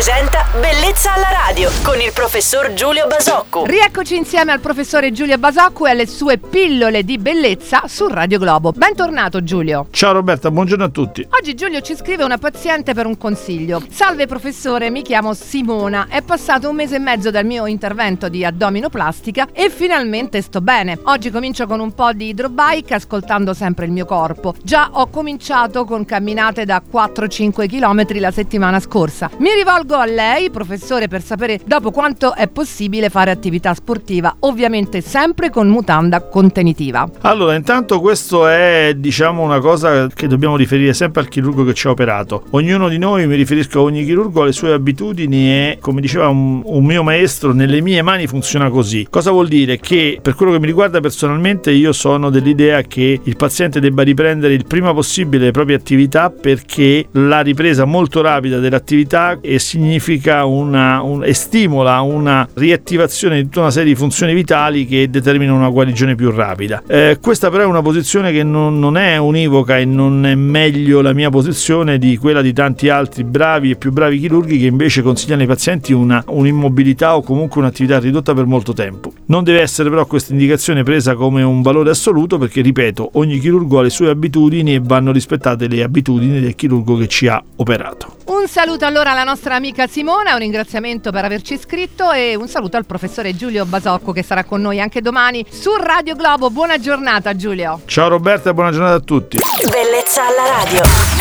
presenta Bellezza alla radio con il professor Giulio Basocco. Rieccoci insieme al professore Giulio Basocco e alle sue pillole di bellezza su Radio Globo. Bentornato Giulio. Ciao Roberta, buongiorno a tutti. Oggi Giulio ci scrive una paziente per un consiglio. Salve professore, mi chiamo Simona. È passato un mese e mezzo dal mio intervento di addominoplastica e finalmente sto bene. Oggi comincio con un po' di idrobike ascoltando sempre il mio corpo. Già ho cominciato con camminate da 4-5 km la settimana scorsa. Mi rivolgo a lei, professore, per sapere dopo quanto è possibile fare attività sportiva, ovviamente sempre con mutanda contenitiva. Allora, intanto questo è, diciamo, una cosa che dobbiamo riferire sempre al chirurgo che ci ha operato. Ognuno di noi, mi riferisco a ogni chirurgo, ha le sue abitudini e, come diceva un, un mio maestro, nelle mie mani funziona così. Cosa vuol dire? Che per quello che mi riguarda personalmente io sono dell'idea che il paziente debba riprendere il prima possibile le proprie attività perché la ripresa molto rapida dell'attività e significa una, un, e stimola una riattivazione di tutta una serie di funzioni vitali che determinano una guarigione più rapida. Eh, questa però è una posizione che non, non è univoca e non è meglio la mia posizione di quella di tanti altri bravi e più bravi chirurghi che invece consigliano ai pazienti una, un'immobilità o comunque un'attività ridotta per molto tempo. Non deve essere però questa indicazione presa come un valore assoluto perché, ripeto, ogni chirurgo ha le sue abitudini e vanno rispettate le abitudini del chirurgo che ci ha operato. Un saluto allora alla nostra amica Simona, un ringraziamento per averci iscritto e un saluto al professore Giulio Basocco che sarà con noi anche domani su Radio Globo. Buona giornata Giulio. Ciao Roberta e buona giornata a tutti. Bellezza alla radio.